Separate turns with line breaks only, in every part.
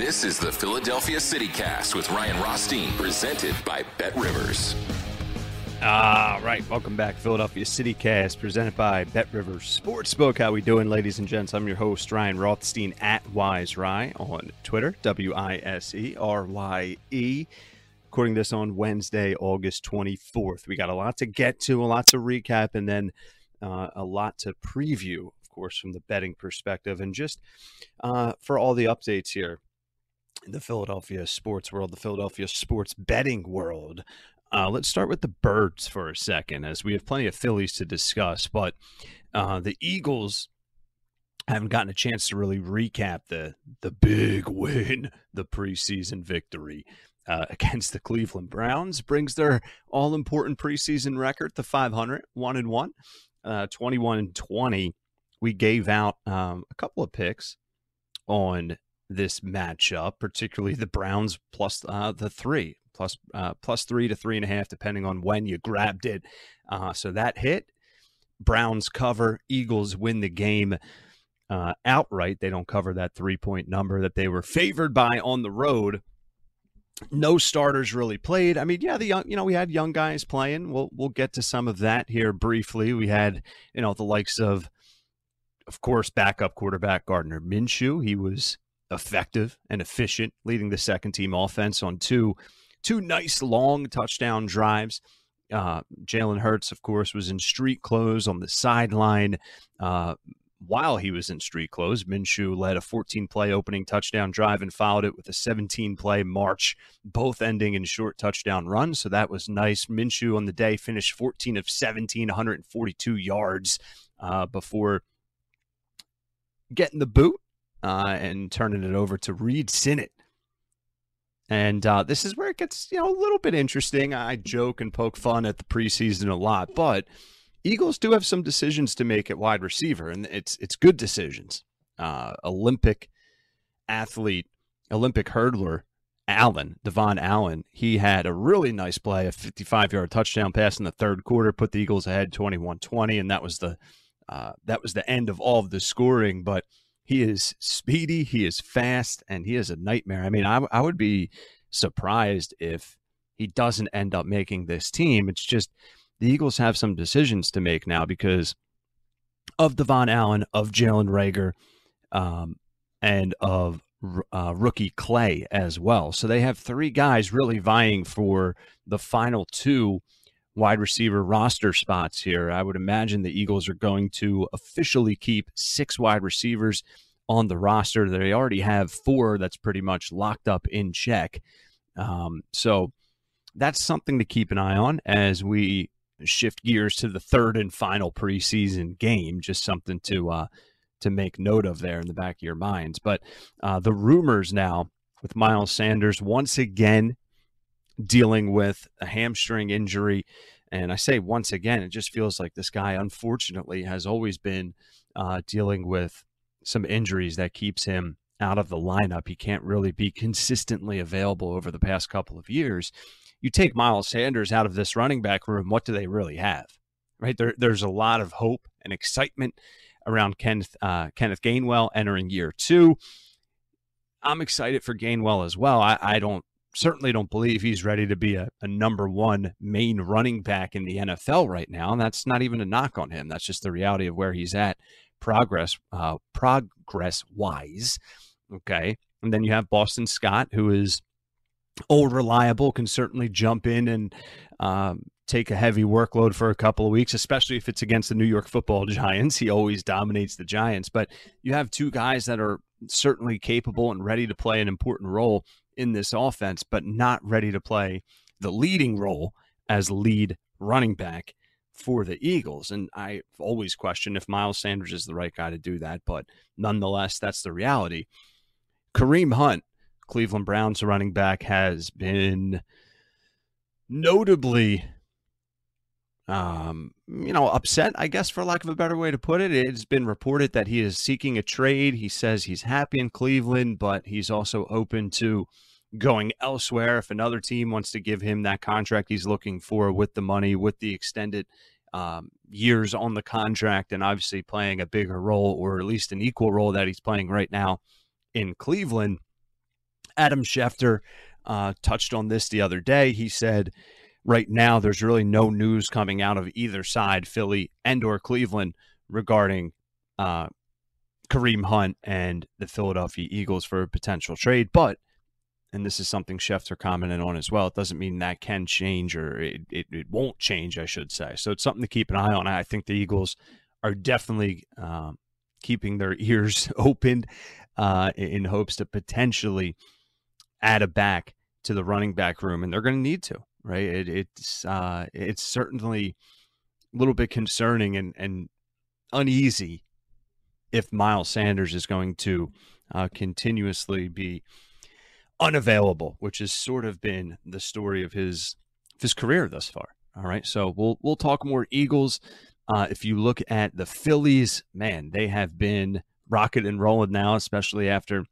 This is the Philadelphia CityCast with Ryan Rothstein, presented by Bet Rivers.
All right, welcome back, Philadelphia CityCast, presented by Bet Rivers Sportsbook. How we doing, ladies and gents? I'm your host Ryan Rothstein at Wise Rye on Twitter, W I S E R Y E. Recording this on Wednesday, August 24th. We got a lot to get to, a lot to recap, and then uh, a lot to preview, of course, from the betting perspective, and just uh, for all the updates here the Philadelphia sports world, the Philadelphia sports betting world. Uh, let's start with the birds for a second, as we have plenty of Phillies to discuss. But uh, the Eagles haven't gotten a chance to really recap the the big win, the preseason victory uh, against the Cleveland Browns, brings their all important preseason record to 500, one and one, uh, 21 and 20. We gave out um, a couple of picks on this matchup, particularly the Browns plus uh, the three, plus, uh, plus three to three and a half, depending on when you grabbed it. Uh, so that hit. Browns cover, Eagles win the game uh, outright. They don't cover that three point number that they were favored by on the road. No starters really played. I mean, yeah, the young, you know, we had young guys playing. We'll we'll get to some of that here briefly. We had, you know, the likes of, of course, backup quarterback Gardner Minshew. He was effective and efficient, leading the second team offense on two two nice long touchdown drives. Uh, Jalen Hurts, of course, was in street clothes on the sideline. Uh, while he was in street clothes, Minshew led a 14 play opening touchdown drive and followed it with a 17 play march, both ending in short touchdown runs. So that was nice. Minshew on the day finished 14 of 17, 142 yards uh, before getting the boot uh, and turning it over to Reid Sinnett. And uh, this is where it gets, you know, a little bit interesting. I joke and poke fun at the preseason a lot, but Eagles do have some decisions to make at wide receiver, and it's it's good decisions. Uh, Olympic athlete, Olympic hurdler Allen, Devon Allen, he had a really nice play, a 55 yard touchdown pass in the third quarter, put the Eagles ahead 21 20, and that was the uh, that was the end of all of the scoring. But he is speedy, he is fast, and he is a nightmare. I mean, I, I would be surprised if he doesn't end up making this team. It's just the Eagles have some decisions to make now because of Devon Allen, of Jalen Reagor, um, and of uh, rookie Clay as well. So they have three guys really vying for the final two wide receiver roster spots here. I would imagine the Eagles are going to officially keep six wide receivers on the roster. They already have four that's pretty much locked up in check. Um, so that's something to keep an eye on as we shift gears to the third and final preseason game. Just something to uh, to make note of there in the back of your minds. But uh, the rumors now with Miles Sanders once again dealing with a hamstring injury. And I say once again, it just feels like this guy, unfortunately, has always been uh, dealing with some injuries that keeps him out of the lineup. He can't really be consistently available over the past couple of years. You take Miles Sanders out of this running back room, what do they really have? Right there, there's a lot of hope and excitement around Kenneth uh, Kenneth Gainwell entering year two. I'm excited for Gainwell as well. I, I don't certainly don't believe he's ready to be a, a, number one main running back in the NFL right now. And that's not even a knock on him. That's just the reality of where he's at progress uh, progress wise. Okay. And then you have Boston Scott, who is old reliable, can certainly jump in and um, take a heavy workload for a couple of weeks, especially if it's against the New York football Giants. He always dominates the Giants. But you have two guys that are certainly capable and ready to play an important role in this offense, but not ready to play the leading role as lead running back for the Eagles. And I always question if Miles Sanders is the right guy to do that, but nonetheless, that's the reality. Kareem Hunt, Cleveland Browns running back, has been notably um, you know, upset, I guess, for lack of a better way to put it. It's been reported that he is seeking a trade. He says he's happy in Cleveland, but he's also open to going elsewhere if another team wants to give him that contract he's looking for with the money, with the extended um, years on the contract, and obviously playing a bigger role or at least an equal role that he's playing right now in Cleveland. Adam Schefter uh, touched on this the other day. He said, right now there's really no news coming out of either side, Philly and or Cleveland, regarding uh, Kareem Hunt and the Philadelphia Eagles for a potential trade. But and this is something Schefter commented on as well. It doesn't mean that can change or it, it, it, won't change, I should say. So it's something to keep an eye on. I think the Eagles are definitely um, keeping their ears open uh, in hopes to potentially add a back to the running back room, and they're going to need to, right? It, it's uh, it's certainly a little bit concerning and, and uneasy if Miles Sanders is going to uh, continuously be unavailable, which has sort of been the story of his of his career thus far. All right, so we'll we'll talk more Eagles. Uh, if you look at the Phillies, man, they have been rocket and rolling now, especially after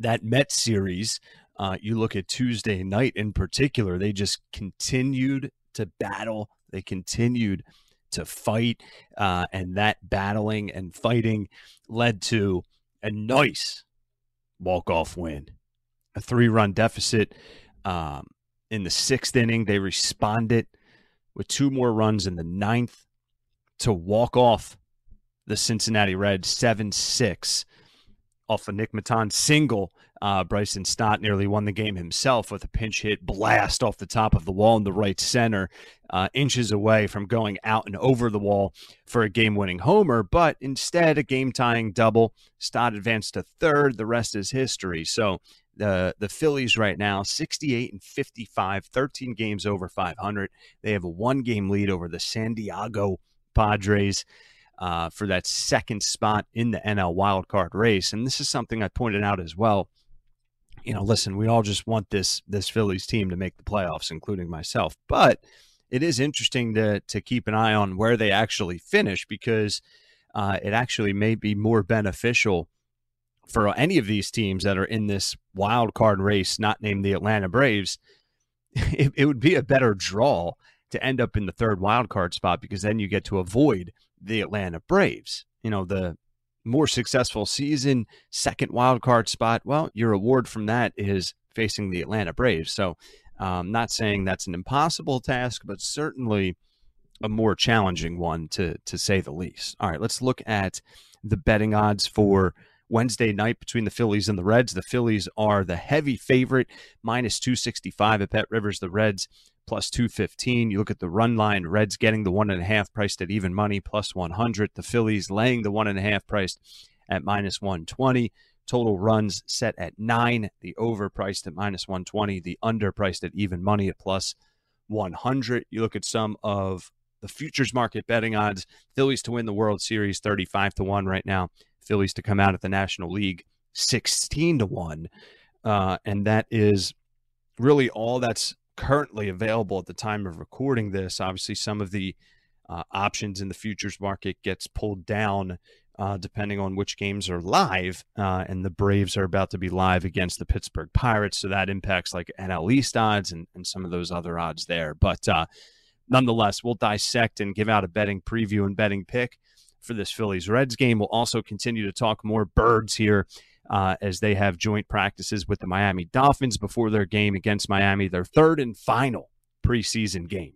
that Mets series. Uh, you look at Tuesday night in particular; they just continued to battle. They continued to fight, uh, and that battling and fighting led to a nice walk-off win a three run deficit. Um, in the sixth inning, they responded with two more runs in the ninth to walk off the Cincinnati Reds 7 6 off a Nick Maton single. Uh, Bryson Stott nearly won the game himself with a pinch hit blast off the top of the wall in the right center, uh, inches away from going out and over the wall for a game winning homer. But instead, a game tying double. Stott advanced to third. The rest is history. So the the Phillies right now 68 and 55 13 games over 500 they have a one game lead over the San Diego Padres uh, for that second spot in the NL wildcard race. And this is something I pointed out as well. You know listen we all just want this this Phillies team to make the playoffs including myself. But it is interesting to to keep an eye on where they actually finish because uh, it actually may be more beneficial for any of these teams that are in this wild card race, not named the Atlanta Braves, it, it, would be a better draw to end up in the third wild card spot because then you get to avoid the Atlanta Braves. You know, the more successful season, second wild card spot. Well, your reward from that is facing the Atlanta Braves. So, um, not saying that's an impossible task, but certainly a more challenging one to to say the least. All right, let's look at the betting odds for Wednesday night between the Phillies and the Reds. The Phillies are the heavy favorite, minus 265 at Bet Rivers. The Reds plus 215. You look at the run line, Reds getting the one and a half priced at even money, plus 100. The Phillies laying the one and a half priced at minus 120. Total runs set at nine. The over priced at minus 120. The under priced at even money at plus 100. You look at some of the futures market betting odds. Phillies to win the World Series 35 to 1 right now. Phillies to come out at the National League 16 to 1. Uh, and that is really all that's currently available at the time of recording this. Obviously, some of the uh, options in the futures market gets pulled down uh, depending on which games are live. Uh, and the Braves are about to be live against the Pittsburgh Pirates, so that impacts like NL East odds and, and some of those other odds there. But uh, nonetheless, we'll dissect and give out a betting preview and betting pick for this Phillies Reds game. We'll also continue to talk more birds here. Uh, as they have joint practices with the Miami Dolphins before their game against Miami, their third and final preseason game.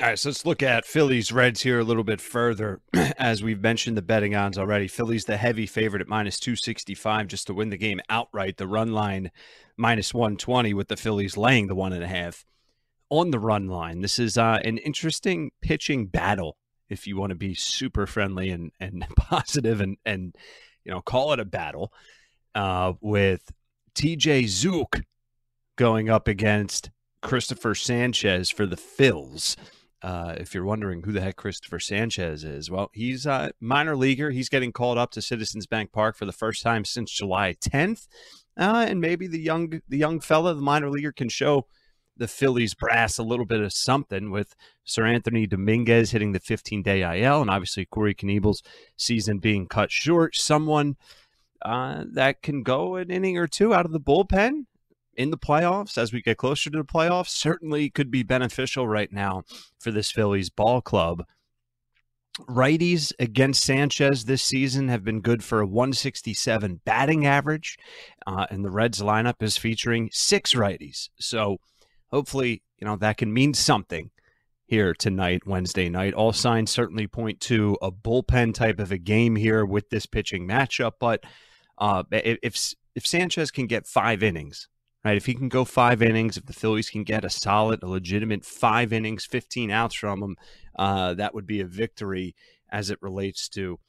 All right, so let's look at Phillies Reds here a little bit further. As we've mentioned the betting odds already, Phillies the heavy favorite at minus 265 just to win the game outright. The run line minus 120 with the Phillies laying the one and a half on the run line. This is uh, an interesting pitching battle if you want to be super friendly and, and positive and, and, you know, call it a battle uh, with TJ Zeuch going up against Cristopher Sanchez for the Phils. Uh, if you're wondering who the heck Cristopher Sanchez is, well, he's a minor leaguer. He's getting called up to Citizens Bank Park for the first time since July 10th, uh, and maybe the young the young fella, the minor leaguer, can show the Phillies brass a little bit of something with Seranthony Dominguez hitting the 15 day IL and obviously Corey Knebel's season being cut short. Someone uh, that can go an inning or two out of the bullpen in the playoffs as we get closer to the playoffs certainly could be beneficial right now for this Phillies ball club. Righties against Sanchez this season have been good for a 167 batting average, uh, and the Reds lineup is featuring six righties. So, hopefully, you know, that can mean something here tonight, Wednesday night. All signs certainly point to a bullpen type of a game here with this pitching matchup. But uh, if if Sanchez can get five innings, right, if he can go five innings, if the Phillies can get a solid, a legitimate five innings, 15 outs from him, uh, that would be a victory as it relates to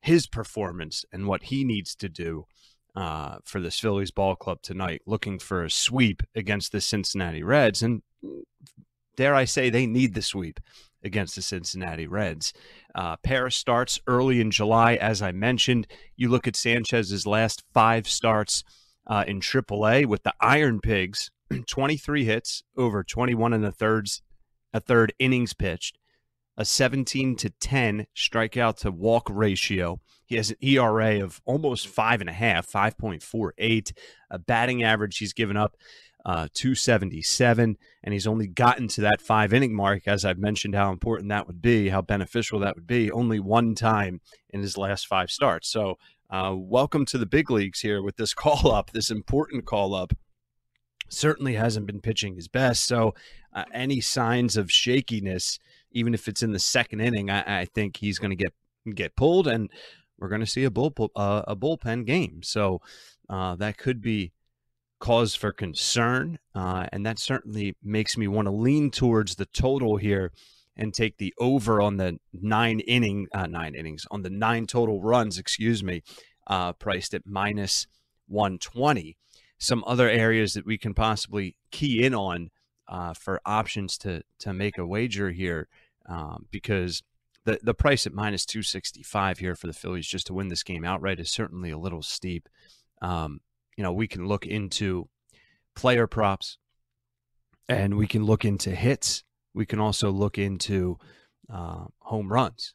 his performance and what he needs to do uh, for this Phillies ball club tonight, looking for a sweep against the Cincinnati Reds. And dare I say, they need the sweep against the Cincinnati Reds. Uh, Paris starts early in July, as I mentioned. You look at Sanchez's last five starts uh, in AAA with the Iron Pigs, 23 hits over 21 and a thirds, a third innings pitched, a 17 to 10 strikeout to walk ratio. He has an ERA of almost five and a half, 5.48. A batting average he's given up uh, 277, and he's only gotten to that five inning mark, as I've mentioned how important that would be, how beneficial that would be, only one time in his last five starts. So, uh, welcome to the big leagues here with this call up, this important call up. Certainly hasn't been pitching his best. So, uh, any signs of shakiness, even if it's in the second inning, I, I think he's going to get get pulled, and we're going to see a bull uh, a bullpen game. So, uh, that could be cause for concern. Uh, and that certainly makes me want to lean towards the total here and take the over on the nine inning, uh, nine innings, on the nine total runs, excuse me, uh, priced at minus 120. Some other areas that we can possibly key in on uh, for options to to make a wager here, um, because the the price at minus 265 here for the Phillies just to win this game outright is certainly a little steep. Um, you know, we can look into player props and we can look into hits. We can also look into uh, home runs.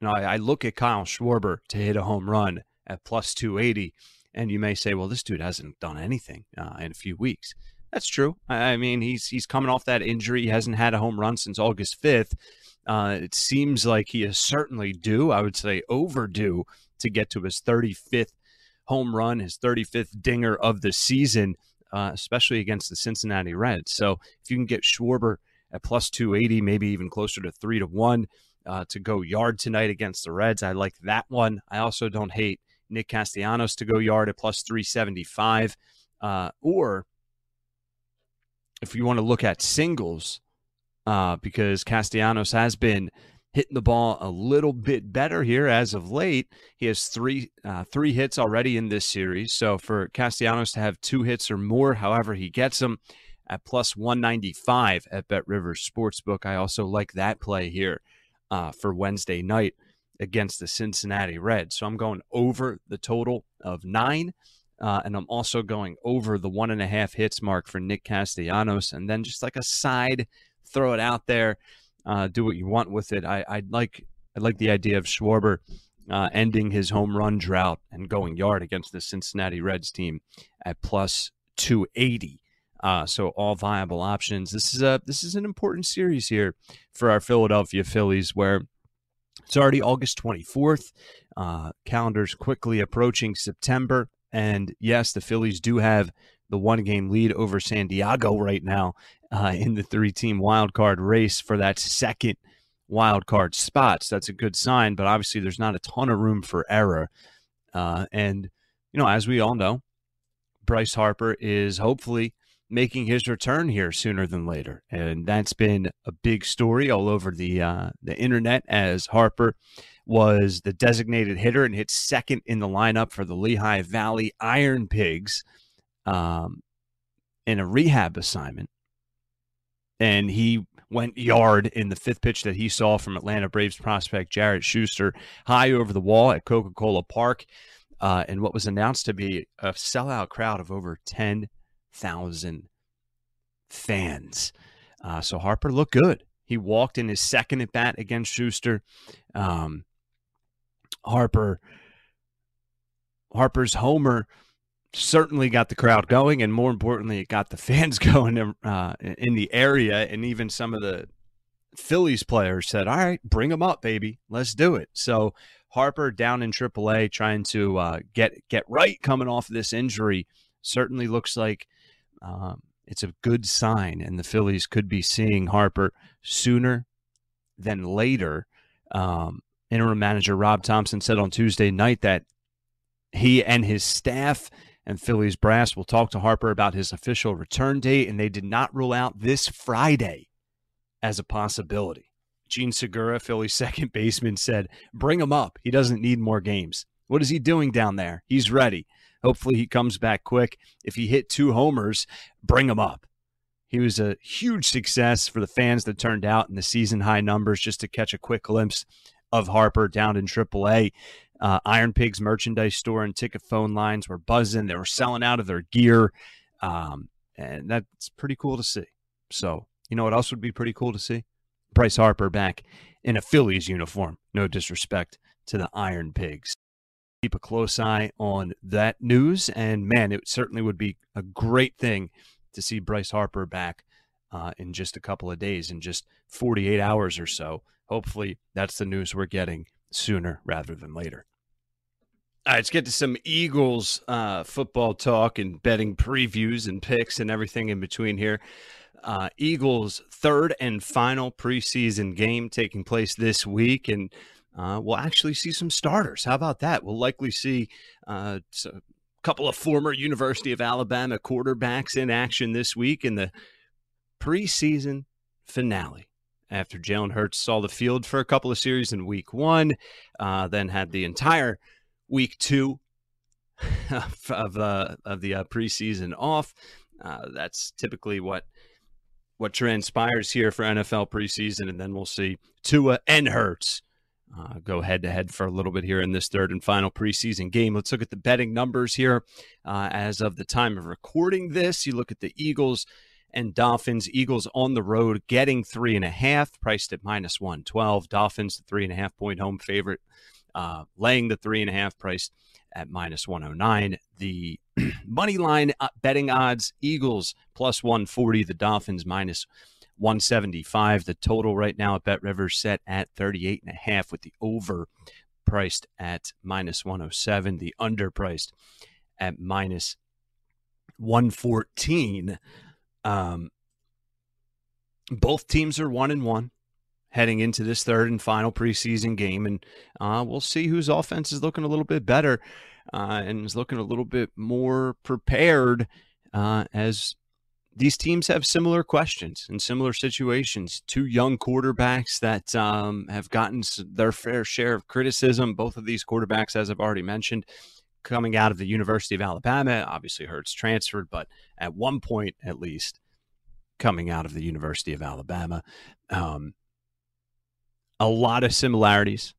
Now, I, I look at Kyle Schwarber to hit a home run at plus 280, and you may say, well, this dude hasn't done anything uh, in a few weeks. That's true. I mean, he's he's coming off that injury. He hasn't had a home run since August 5th. Uh, it seems like he is certainly due, I would say overdue, to get to his 35th home run, his 35th dinger of the season, uh, especially against the Cincinnati Reds. So if you can get Schwarber at plus 280, maybe even closer to three to one uh, to go yard tonight against the Reds, I like that one. I also don't hate Nick Castellanos to go yard at plus 375. Uh, or if you want to look at singles, uh, because Castellanos has been hitting the ball a little bit better here as of late. He has three uh, three hits already in this series. So for Castellanos to have two hits or more, however he gets them, at plus 195 at Bet Rivers Sportsbook. I also like that play here uh, for Wednesday night against the Cincinnati Reds. So I'm going over the total of nine. Uh, and I'm also going over the one and a half hits mark for Nick Castellanos. And then just like a side, throw it out there, uh, do what you want with it. I, I like I like the idea of Schwarber uh, ending his home run drought and going yard against the Cincinnati Reds team at plus 280. Uh, so all viable options. This is a this is an important series here for our Philadelphia Phillies, where it's already August 24th. Uh, calendars quickly approaching September, and yes, the Phillies do have the one game lead over San Diego right now uh, in the three team wild card race for that second wild card spot. So that's a good sign, but obviously there's not a ton of room for error. Uh, and you know, as we all know, Bryce Harper is hopefully making his return here sooner than later, and that's been a big story all over the uh, the internet. As Harper was the designated hitter and hit second in the lineup for the Lehigh Valley Iron Pigs um, in a rehab assignment, and he went yard in the fifth pitch that he saw from Atlanta Braves prospect Jared Shuster high over the wall at Coca Cola Park. Uh, and what was announced to be a sellout crowd of over 10 thousand fans. Uh, so Harper looked good. He walked in his second at bat against Schuster. Um, Harper Harper's homer certainly got the crowd going, and more importantly, it got the fans going uh, in the area. And even some of the Phillies players said, "All right, bring them up, baby. Let's do it." So Harper down in AAA, trying to uh, get get right coming off of this injury, certainly looks like um, it's a good sign, and the Phillies could be seeing Harper sooner than later. Um, interim manager Rob Thompson said on Tuesday night that he and his staff and Phillies brass will talk to Harper about his official return date, and they did not rule out this Friday as a possibility. Jean Segura, Phillies second baseman, said, Bring him up. He doesn't need more games. What is he doing down there? He's ready. Hopefully, he comes back quick. If he hit two homers, bring him up. He was a huge success for the fans that turned out in the season high numbers just to catch a quick glimpse of Harper down in AAA. Uh, Iron Pigs merchandise store and ticket phone lines were buzzing. They were selling out of their gear. Um, and that's pretty cool to see. So, you know what else would be pretty cool to see? Bryce Harper back in a Phillies uniform. No disrespect to the Iron Pigs keep a close eye on that news. And man, it certainly would be a great thing to see Bryce Harper back uh, in just a couple of days, in just 48 hours or so. Hopefully, that's the news we're getting sooner rather than later. Let's get to some Eagles uh, football talk and betting previews and picks and everything in between here. Uh, Eagles' third and final preseason game taking place this week. And uh, we'll actually see some starters. How about that? We'll likely see uh, a couple of former University of Alabama quarterbacks in action this week in the preseason finale. After Jalen Hurts saw the field for a couple of series in week one, uh, then had the entire week two of, uh, of the uh, preseason off. Uh, that's typically what what transpires here for NFL preseason, and then we'll see Tua and Hurts uh, go head to head for a little bit here in this third and final preseason game. Let's look at the betting numbers here uh, as of the time of recording this. You look at the Eagles and Dolphins. Eagles on the road getting three and a half, priced at minus 112. Dolphins, the three and a half point home favorite, uh, laying the three and a half, price at minus 109. The money line uh, betting odds Eagles plus 140, the Dolphins minus 175. The total right now at Bet Rivers set at 38 and a half with the over priced at minus 107, the under priced at minus 114. Um, both teams are one and one heading into this third and final preseason game, and uh, we'll see whose offense is looking a little bit better uh, and is looking a little bit more prepared uh, as these teams have similar questions and similar situations. Two young quarterbacks that um, have gotten their fair share of criticism. Both of these quarterbacks, as I've already mentioned, coming out of the University of Alabama. Obviously, Hurts transferred, but at one point, at least, coming out of the University of Alabama. Um, a lot of similarities.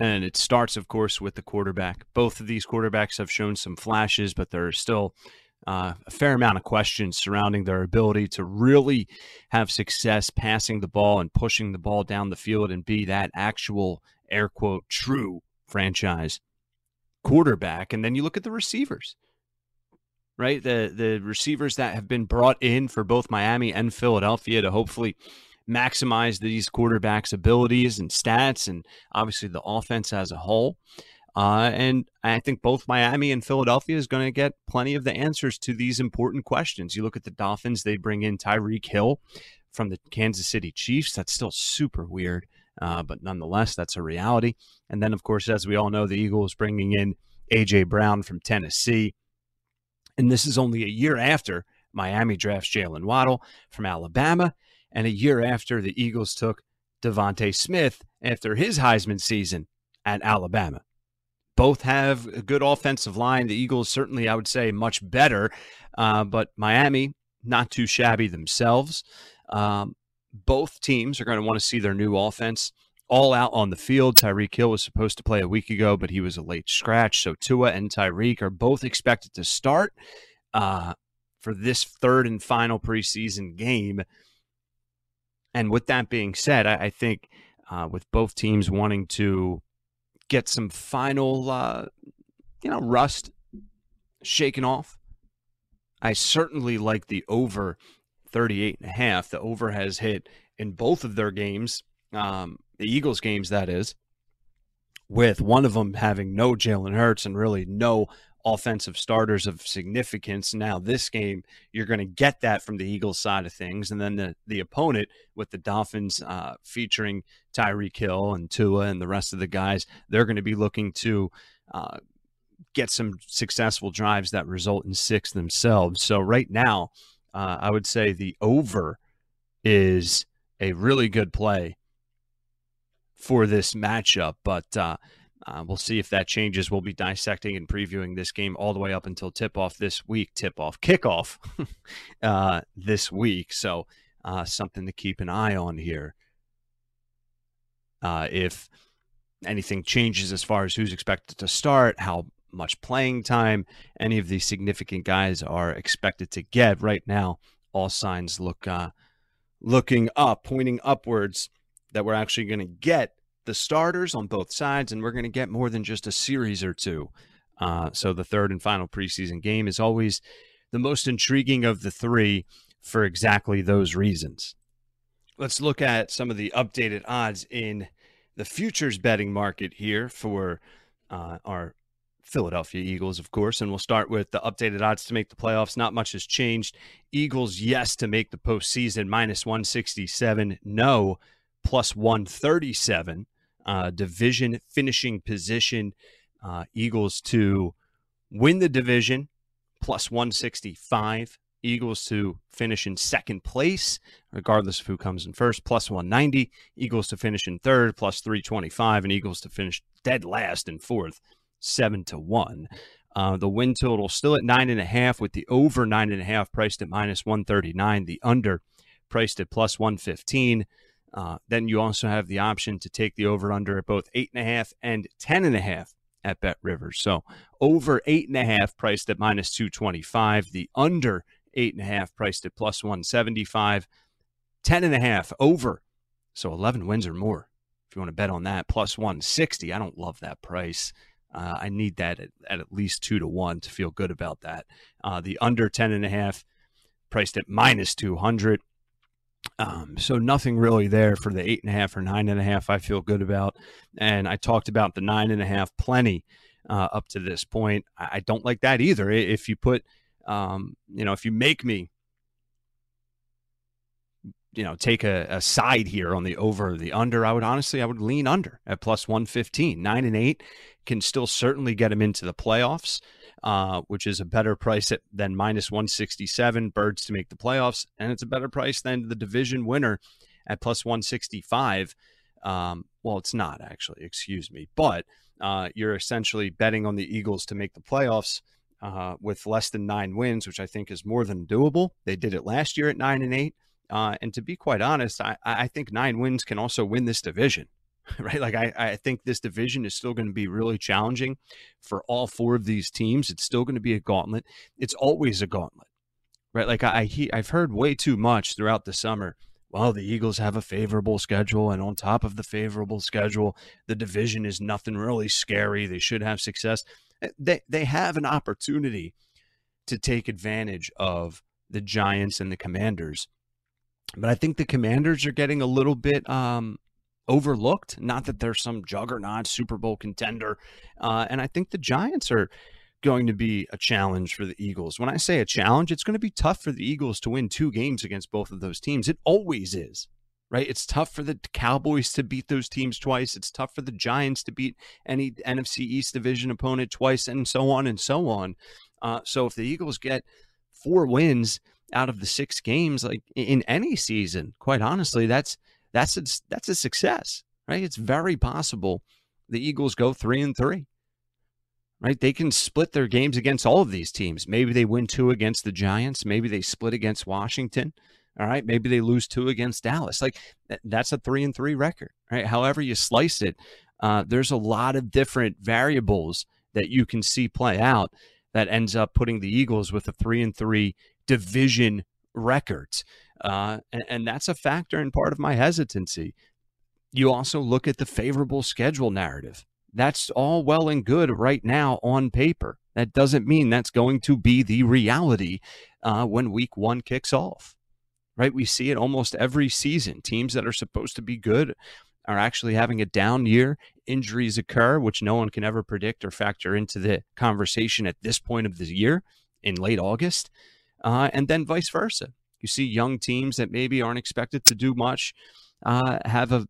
And it starts, of course, with the quarterback. Both of these quarterbacks have shown some flashes, but there are still uh, a fair amount of questions surrounding their ability to really have success passing the ball and pushing the ball down the field and be that actual air quote true franchise quarterback. And then you look at the receivers, right? The the receivers that have been brought in for both Miami and Philadelphia to hopefully maximize these quarterbacks' abilities and stats, and obviously the offense as a whole. Uh, and I think both Miami and Philadelphia is going to get plenty of the answers to these important questions. You look at the Dolphins, they bring in Tyreek Hill from the Kansas City Chiefs. That's still super weird, uh, but nonetheless, that's a reality. And then, of course, as we all know, the Eagles bringing in A.J. Brown from Tennessee. And this is only a year after Miami drafts Jaylen Waddle from Alabama and a year after the Eagles took DeVonta Smith after his Heisman season at Alabama. Both have a good offensive line. The Eagles certainly, I would say, much better, uh, but Miami not too shabby themselves. Um, both teams are going to want to see their new offense all out on the field. Tyreek Hill was supposed to play a week ago, but he was a late scratch. So Tua and Tyreek are both expected to start uh, for this third and final preseason game. And with that being said, I, I think uh, with both teams wanting to get some final, uh, you know, rust shaken off, I certainly like the over 38 and a half. The over has hit in both of their games, um, the Eagles games, that is, with one of them having no Jalen Hurts and really no offensive starters of significance. Now, this game, you're going to get that from the Eagles side of things. And then the, the opponent with the Dolphins uh, featuring Tyreek Hill and Tua and the rest of the guys, they're going to be looking to uh, get some successful drives that result in six themselves. So, right now, uh, I would say the over is a really good play for this matchup. But, uh, we'll see if that changes. We'll be dissecting and previewing this game all the way up until tip off this week, tip off, kickoff uh, this week. So, uh, something to keep an eye on here. Uh, if anything changes as far as who's expected to start, how much playing time any of these significant guys are expected to get right now, all signs look uh, looking up, pointing upwards that we're actually going to get the starters on both sides, and we're going to get more than just a series or two. Uh, so the third and final preseason game is always the most intriguing of the three for exactly those reasons. Let's look at some of the updated odds in the futures betting market here for uh, our Philadelphia Eagles, of course. And we'll start with the updated odds to make the playoffs. Not much has changed. Eagles, yes, to make the postseason, minus 167. No, plus 137 uh, division finishing position. Uh, Eagles to win the division, plus 165. Eagles to finish in second place, regardless of who comes in first, plus 190. Eagles to finish in third, plus 325. And Eagles to finish dead last in fourth, 7 to 1. Uh, the win total still at 9.5, with the over 9.5 priced at minus 139. The under priced at plus 115. Uh, then you also have the option to take the over under at both eight and a half and ten and a half at Bet Rivers. So over eight and a half priced at minus 225, the under eight and a half priced at plus 175, 10 and a half over. So 11 wins or more. If you want to bet on that, plus 160. I don't love that price. Uh, I need that at, at, at least two to one to feel good about that. Uh, the under 10 and a half priced at minus 200. Um, so nothing really there for the eight and a half or nine and a half. I feel good about, and I talked about the nine and a half plenty uh, up to this point. I don't like that either. If you put, um, you know, if you make me you know, take a, a side here on the over the under, I would honestly, I would lean under at plus 115. Nine and eight can still certainly get him into the playoffs, uh, which is a better price at, than minus 167. Birds to make the playoffs, and it's a better price than the division winner at plus 165. Um, well, it's not actually, excuse me, but uh, you're essentially betting on the Eagles to make the playoffs. Uh, with less than nine wins, which I think is more than doable. They did it last year at nine and eight. Uh, and to be quite honest, I, I think nine wins can also win this division, right? Like, I, I think this division is still going to be really challenging for all four of these teams. It's still going to be a gauntlet. It's always a gauntlet, right? Like, I, I, I've heard way too much throughout the summer. Well, the Eagles have a favorable schedule, and on top of the favorable schedule, the division is nothing really scary. They should have success. Eh, they, they have an opportunity to take advantage of the Giants and the Commanders but I think the Commanders are getting a little bit um, overlooked. Not that they're some juggernaut Super Bowl contender. Uh, and I think the Giants are going to be a challenge for the Eagles. When I say a challenge, it's going to be tough for the Eagles to win two games against both of those teams. It always is, right? It's tough for the Cowboys to beat those teams twice. It's tough for the Giants to beat any NFC East division opponent twice, and so on and so on. Uh, so if the Eagles get four wins out of the six games, like in any season, quite honestly, that's that's a, that's a success, right? It's very possible the Eagles go three and three, right? They can split their games against all of these teams. Maybe they win two against the Giants. Maybe they split against Washington. All right. Maybe they lose two against Dallas. Like that's a three and three record, right? However you slice it, uh, there's a lot of different variables that you can see play out that ends up putting the Eagles with a three and three division records. Uh, and, and that's a factor in part of my hesitancy. You also look at the favorable schedule narrative. That's all well and good right now on paper. That doesn't mean that's going to be the reality uh, when week one kicks off, right? We see it almost every season. Teams that are supposed to be good are actually having a down year. Injuries occur, which no one can ever predict or factor into the conversation at this point of the year in late August uh, and then vice versa. You see young teams that maybe aren't expected to do much uh, have a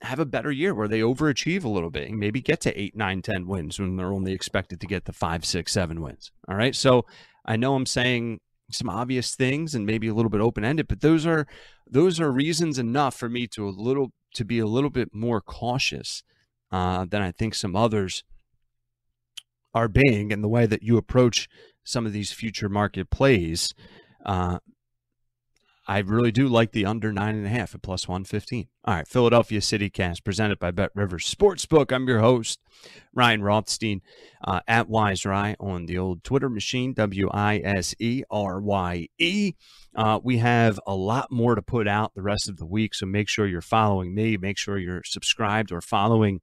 have a better year where they overachieve a little bit and maybe get to eight, nine, ten wins when they're only expected to get the five, six, seven wins. All right. So I know I'm saying some obvious things and maybe a little bit open ended, but those are those are reasons enough for me to a little to be a little bit more cautious uh, than I think some others are being in the way that you approach some of these future market plays. Uh, I really do like the under nine and a half at plus 115. All right, Philadelphia City Cast presented by Bet Rivers Sportsbook. I'm your host, Ryan Rothstein, uh, at Wise Rye on the old Twitter machine, W I S E R Y E. Uh, we have a lot more to put out the rest of the week, so make sure you're following me. Make sure you're subscribed or following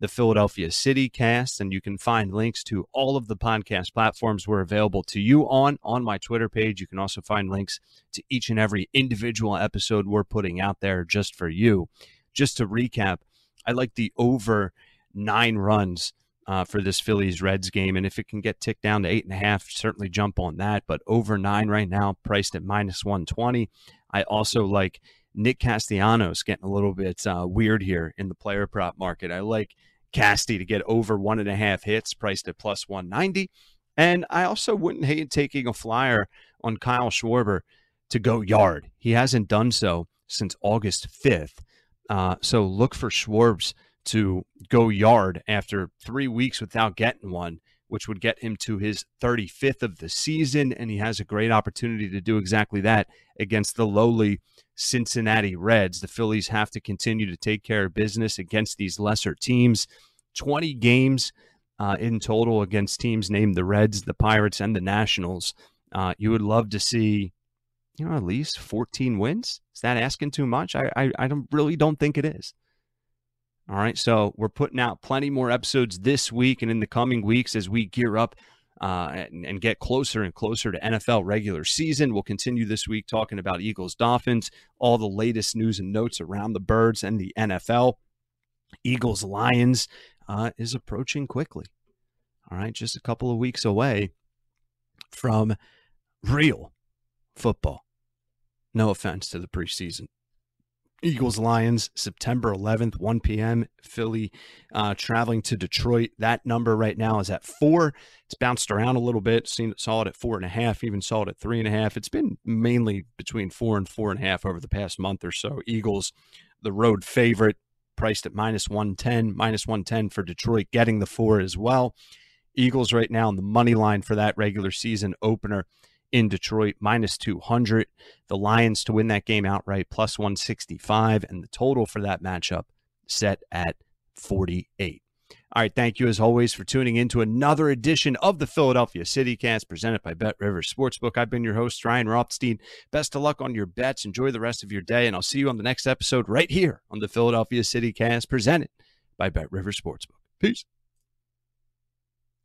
the Philadelphia City cast, and you can find links to all of the podcast platforms we're available to you on on my Twitter page. You can also find links to each and every individual episode we're putting out there just for you. Just to recap, I like the over nine runs uh, for this Phillies Reds game, and if it can get ticked down to eight and a half, certainly jump on that. But over nine right now, priced at minus one twenty. I also like Nick Castellanos getting a little bit uh, weird here in the player prop market. I like Casty to get over one and a half hits, priced at plus 190. And I also wouldn't hate taking a flyer on Kyle Schwarber to go yard. He hasn't done so since August 5th. Uh, so look for Schwarbs to go yard after three weeks without getting one, which would get him to his 35th of the season. And he has a great opportunity to do exactly that against the lowly Cincinnati Reds. The Phillies have to continue to take care of business against these lesser teams. 20 games uh, in total against teams named the Reds, the Pirates, and the Nationals. Uh, you would love to see, you know, at least 14 wins. Is that asking too much? I, I, I don't really don't think it is. All right, so we're putting out plenty more episodes this week and in the coming weeks as we gear up uh, and, and, get closer and closer to NFL regular season. We'll continue this week talking about Eagles Dolphins, all the latest news and notes around the birds and the NFL. Eagles Lions uh, is approaching quickly. All right, just a couple of weeks away from real football. No offense to the preseason. Eagles Lions September 11th, 1 p.m. Philly uh, traveling to Detroit. That number right now is at four. It's bounced around a little bit. Seen saw it at four and a half, even saw it at three and a half. It's been mainly between four and four and a half over the past month or so. Eagles, the road favorite, priced at minus 110, minus 110 for Detroit, getting the four as well. Eagles right now on the money line for that regular season opener in Detroit, minus 200. The Lions to win that game outright, plus 165. And the total for that matchup set at 48. All right, thank you as always for tuning in to another edition of the Philadelphia CityCast presented by Bet Rivers Sportsbook. I've been your host, Ryan Rothstein. Best of luck on your bets. Enjoy the rest of your day, and I'll see you on the next episode right here on the Philadelphia CityCast presented by Bet Rivers Sportsbook. Peace.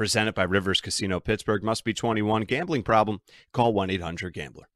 presented by Rivers Casino Pittsburgh. Must be 21. Gambling problem? Call 1 800 Gambler.